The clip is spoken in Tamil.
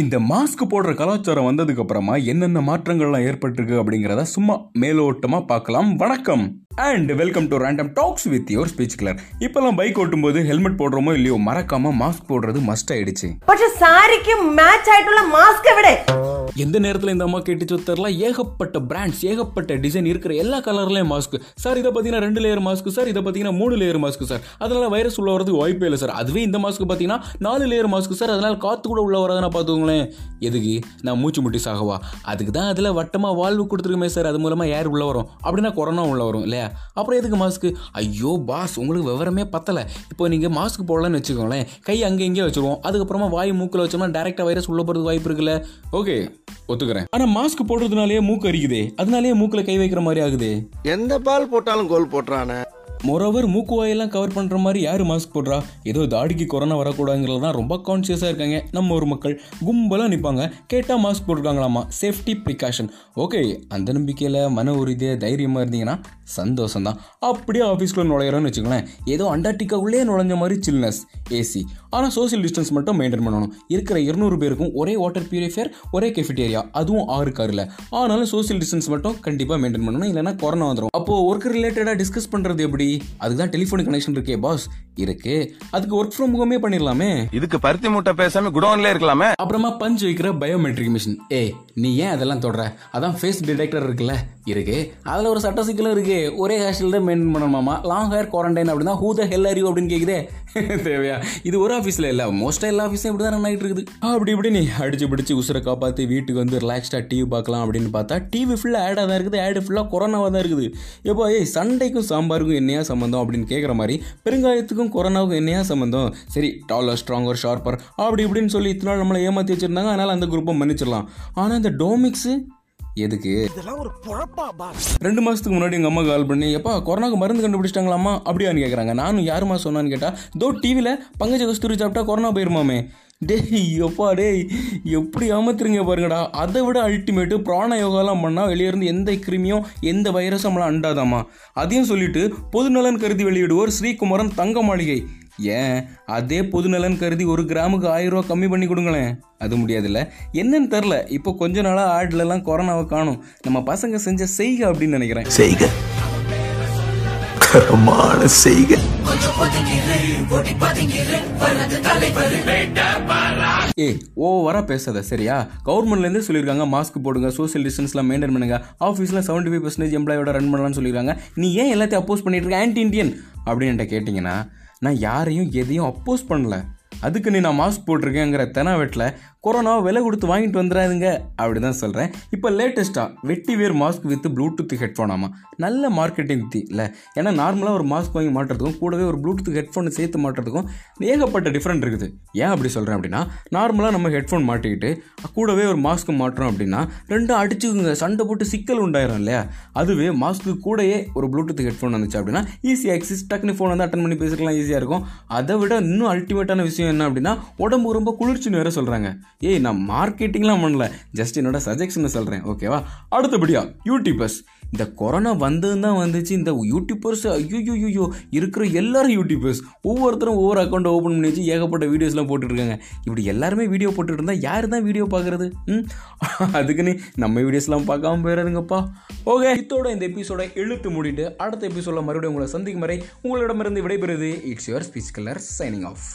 இந்த மாஸ்க் போடுற கலாச்சாரம் வந்ததுக்கு அப்புறமா என்னென்ன மாற்றங்கள்லாம் ஏற்பட்டிருக்கு அப்படிங்கிறத சும்மா மேலோட்டமா பார்க்கலாம். வணக்கம். And welcome to random talks with your speech colour இப்பெல்லாம் பைக் ஓட்டும்போது ஹெல்மெட் போடுறோமோ இல்லையோ மறக்காம மாஸ்க் போடுறது மஸ்ட் ஆயிடுச்சு. பட் சாரிக்கு மேட்ச் ஆயிட்டுள்ள மாஸ்கை விட. எந்த நேரத்தில் இந்த அம்மா கேட்டுச்சோ தெரில ஏகப்பட்ட பிராண்ட்ஸ் ஏகப்பட்ட டிசைன் இருக்கிற எல்லா கலர்லேயும் மாஸ்க் சார் இதை பார்த்தீங்கன்னா ரெண்டு லேயர் மாஸ்க் சார் இதை பார்த்தீங்கன்னா மூணு லேயர் மாஸ்க் சார் அதனால வைரஸ் உள்ள வரதுக்கு வாய்ப்பே இல்லை சார் அதுவே இந்த மாஸ்க் பார்த்தீங்கன்னா நாலு லேயர் மாஸ்க் சார் அதனால காற்று கூட உள்ள வராதுன்னா பார்த்துக்கோங்களேன். எதுக்கு? நான் மூச்சு முட்டி சாகவா அதுக்கு தான் அதில் வட்டமாக வாழ்வு கொடுத்துருக்குமே சார் அது மூலமாக ஏர் உள்ளே வரும். அப்படின்னா கொரோனா உள்ளே வரும் இல்லையா? அப்புறம் எதுக்கு மாஸ்க்கு ஐயோ பாஸ் உங்களுக்கு விவரமே பத்தலை. இப்போ நீங்கள் மாஸ்க் போடலன்னு வச்சுக்கோங்களேன் கை அங்கே இங்கே வச்சுருவோம். அதுக்கப்புறமா வாய் மூக்கில் வச்சோம்னா டேரெக்டாக வைரஸ் உள்ள போகிறதுக்கு வாய்ப்பு இருக்குல்ல? ஓகே ஒத்துக்கிறேன். ஆனால் மாஸ்க் போடுறதுனாலே மூக்கு அரிக்குதே. அதனாலேயே மூக்கில் கை வைக்கிற மாதிரி ஆகுது. எந்த பால் போட்டாலும் கோல் போட்டுறானே. மொரோவர் மூக்கு வாயெல்லாம் கவர் பண்ணுற மாதிரி யார் மாஸ்க் போடுறா? ஏதோ தாடிக்கு கொரோனா வரக்கூடாதுங்கிறது தான் ரொம்ப கான்சியஸாக இருக்காங்க. நம்ம ஊர் மக்கள் கும்பலாக நிற்பாங்க கேட்டால் மாஸ்க் போட்டிருக்காங்களாமா? சேஃப்டி ப்ரிகாஷன் ஓகே அந்த நம்பிக்கையில் மன உறுதியாக தைரியமாக இருந்தீங்கன்னா சந்தோஷம் தான் அப்படியே ஆஃபீஸ்க்குள்ள நுழையிறோன்னு வச்சுக்கோங்களேன். ஏதோ அண்டார்டிகாவுள்ளே நுழைஞ்ச மாதிரி சில்னஸ் ஏசி ஆனால் சோஷியல் டிஸ்டன்ஸ் மட்டும் மெயின்டைன் பண்ணணும். இருக்கிற இருநூறு பேருக்கும் ஒரே வாட்டர் பியூரிஃபையர் ஒரே கெஃபிட்டேரியா அதுவும் ஆறு காரில். ஆனாலும் சோஷியல் டிஸ்டன்ஸ் மட்டும் கண்டிப்பாக மெயின்டைன் பண்ணணும். இல்லைன்னா கொரோனா வந்துடும் அப்போ ஒர்க் ரிலேட்டடாக டிஸ்கஸ் பண்ணுறது எப்படி? அதுதான் டெலிஃபோன் கனெக்ஷன் இருக்கே பாஸ் இருக்கு. அதுக்கு ஒர்க் ஃப்ரம் ஹோமே பண்ணிடலாமே. இதுக்கு பருத்தி மூட்டை பேசாம குடோன்ல இருக்கலாமே. அப்புறமா பஞ்ச் வைக்கிற பயோமெட்ரிக் மிஷின் ஏய் நீ ஏன் அதெல்லாம் தொடுற? அதான் ஃபேஸ் டிடெக்டர் இருக்குல்ல. இருக்கு. அதில் ஒரு சட்ட சிக்கலும் இருக்கு. ஒரே ஹேர்ஸ்டைல் தான் மெயின்டைன் பண்ணணுமாமா லாங் ஹேர் குவாரண்டைன் அப்படின்னா ஹூ த ஹெல் அறிவு அப்படின்னு கேட்குதே தேவையா? இது ஒரு ஆஃபீஸில் இல்லை. மோஸ்ட்டாக எல்லா ஆஃபீஸும் இப்படி தான் ரன் ஆகிட்டு இருக்குது. அப்படி இப்படி நீ அடிச்சு பிடிச்சி உசுரை காப்பாற்றி வீட்டுக்கு வந்து ரிலாக்ஸ்டாக டிவி பார்க்கலாம் அப்படின்னு பார்த்தா டிவி ஃபுல்லாக ஆடாக தான் இருக்குது. ஆடு ஃபுல்லாக கொரோனாவாக தான் இருக்குது. எப்போ ஏய் சண்டைக்கும் சாம்பாருக்கும் என்னையா சம்மந்தம் அப்படின்னு கேட்குற மாதிரி பெருங்காயத்துக்கும் கொரோனாவுக்கும் என்னையா சம்மந்தம் சரி டாலர் ஸ்ட்ராங்கர் ஷார்ப்பர் அப்படி இப்படின்னு சொல்லி இத்தனை நாள் நம்மளை ஏமாற்றி வச்சுருந்தாங்க. அதனால் அந்த குரூப்பை மன்னிச்சிடலாம். ஆனால் இந்த டோமிக்ஸு? எதுக்கு? ரெண்டு மாதத்துக்கு முன்னாடி எங்கள் அம்மா கால் பண்ணி எப்பா கொரோனாக்கு மருந்து கண்டுபிடிச்சிட்டாங்களாமா அப்படியான்னு கேட்குறாங்க நானும் யாருமா சொன்னான்னு கேட்டால் தோ டிவியில் பங்கஜ கஸ்தூரி சாப்பிட்டா கொரோனா போயிருமாமே. டேய் எப்பா டேய் எப்படி ஏமாத்துறீங்க பாருங்கடா. அதை விட அல்டிமேட்டு பிராண யோகாலாம் பண்ணால் வெளியிருந்து எந்த கிருமியும் எந்த வைரஸும் நம்மளை அண்டாதாமா அதையும் சொல்லிட்டு பொதுநலன் கருதி வெளியிடுவோர் ஸ்ரீகுமரன் தங்க மாளிகை. ஏன்? அதே பொதுநலன் கருதி ஒரு கிராமுக்கு ஆயிரம் ரூபா கம்மி பண்ணி கொடுங்களேன். அது முடியாதுல்ல? என்னன்னு தெரில இப்போ கொஞ்ச நாளாக ஆட்லலாம் கொரோனாவை காணும். நம்ம பசங்க செஞ்ச செய்க அப்படின்னு நினைக்கிறேன். செய்க. கரமான செய்க. ஏ ஓவரா பேசாத சரியா? கவர்மெண்ட்லேருந்து சொல்லியிருக்காங்க மாஸ்க் போடுங்க சோஷியல் டிஸ்டன்ஸ்லாம் மெயின்டைன் பண்ணுங்க. ஆஃபீஸில் செவன்டி ஃபைவ் பர்சன்டேஜ் எம்ப்ளாயோட ரன் பண்ணலாம்னு சொல்லியிருக்காங்க. நீ ஏன் எல்லாத்தையும் அப்போஸ் பண்ணிட்டு இருக்க? ஆன்டி இண்டியன் அப்படின்னு கேட்டிங்கன்னா நான் யாரையும் எதையும் அப்போஸ் பண்ணல. அதுக்கு நீ நான் மாஸ்க் போட்டிருக்கேங்கிற தெனாவெட்டில் கொரோனா விலை கொடுத்து வாங்கிட்டு வந்துடாதுங்க அப்படி தான் சொல்கிறேன் இப்போ லேட்டஸ்ட்டாக வெட்டி வேர் மாஸ்க் வித் ப்ளூடூத் ஹெட்ஃபோனாமா ஆமாம் நல்ல மார்க்கெட்டிங் யுக்தி இல்லை? ஏன்னா நார்மலாக ஒரு மாஸ்க் வாங்கி மாட்டுறதுக்கும் கூடவே ஒரு ப்ளூடூத் ஹெட்ஃபோன் சேர்த்து மாட்டுறதுக்கும் ஏகப்பட்ட டிஃப்ரெண்ட் இருக்குது. ஏன் அப்படி சொல்கிறேன் அப்படின்னா நார்மலாக நம்ம ஹெட்ஃபோன் மாட்டிக்கிட்டு கூடவே ஒரு மாஸ்க் மாட்டுறோம் அப்படின்னா ரெண்டும் அடிச்சுக்குங்க. சண்டை போட்டு சிக்கல் உண்டாயிரும் இல்லையா? அதுவே மாஸ்க்கு கூடயே ஒரு ப்ளூடூத் ஹெட்ஃபோன் வந்துச்சு அப்படின்னா ஈஸியாக எக்ஸிஸ் டக்குனு ஃபோன் வந்து அட்டன் பண்ணி பேசிக்கலாம் ஈஸியாக இருக்கும். அதை விட இன்னும் அல்டிமேட்டான விஷயம் என்ன அப்படின்னா உடம்பு ரொம்ப குளிர்ச்சின்னு வேற சொல்கிறாங்க ஏய் நான் மார்க்கெட்டிங்லாம் பண்ணல. ஜஸ்ட் என்னோட சஜெக்ஷனை சொல்கிறேன் ஓகேவா அடுத்தபடியாக யூடியூபர்ஸ் இந்த கொரோனா வந்தது தான் வந்துச்சு. இந்த யூடியூபர்ஸ் ஐயோ இருக்கிற எல்லாரும் யூடியூபர்ஸ் ஒவ்வொருத்தரும் ஒவ்வொரு அக்கௌண்ட் ஓப்பன் பண்ணி வச்சு ஏகப்பட்ட வீடியோஸ்லாம் போட்டுட்ருக்காங்க. இப்படி எல்லாருமே வீடியோ போட்டுட்டு இருந்தால் யார் தான் வீடியோ பார்க்குறது? ம்? அதுக்குன்னு நம்ம வீடியோஸ்லாம் பார்க்காம போயிடாதுங்கப்பா ஓகே இதோட இந்த எபிசோட இழுத்து மூடிட்டு அடுத்த எபிசோட மறுபடியும் உங்களை சந்திக்கும் வரை உங்களிடமிருந்து விடைபெறுது it's your speech colour signing off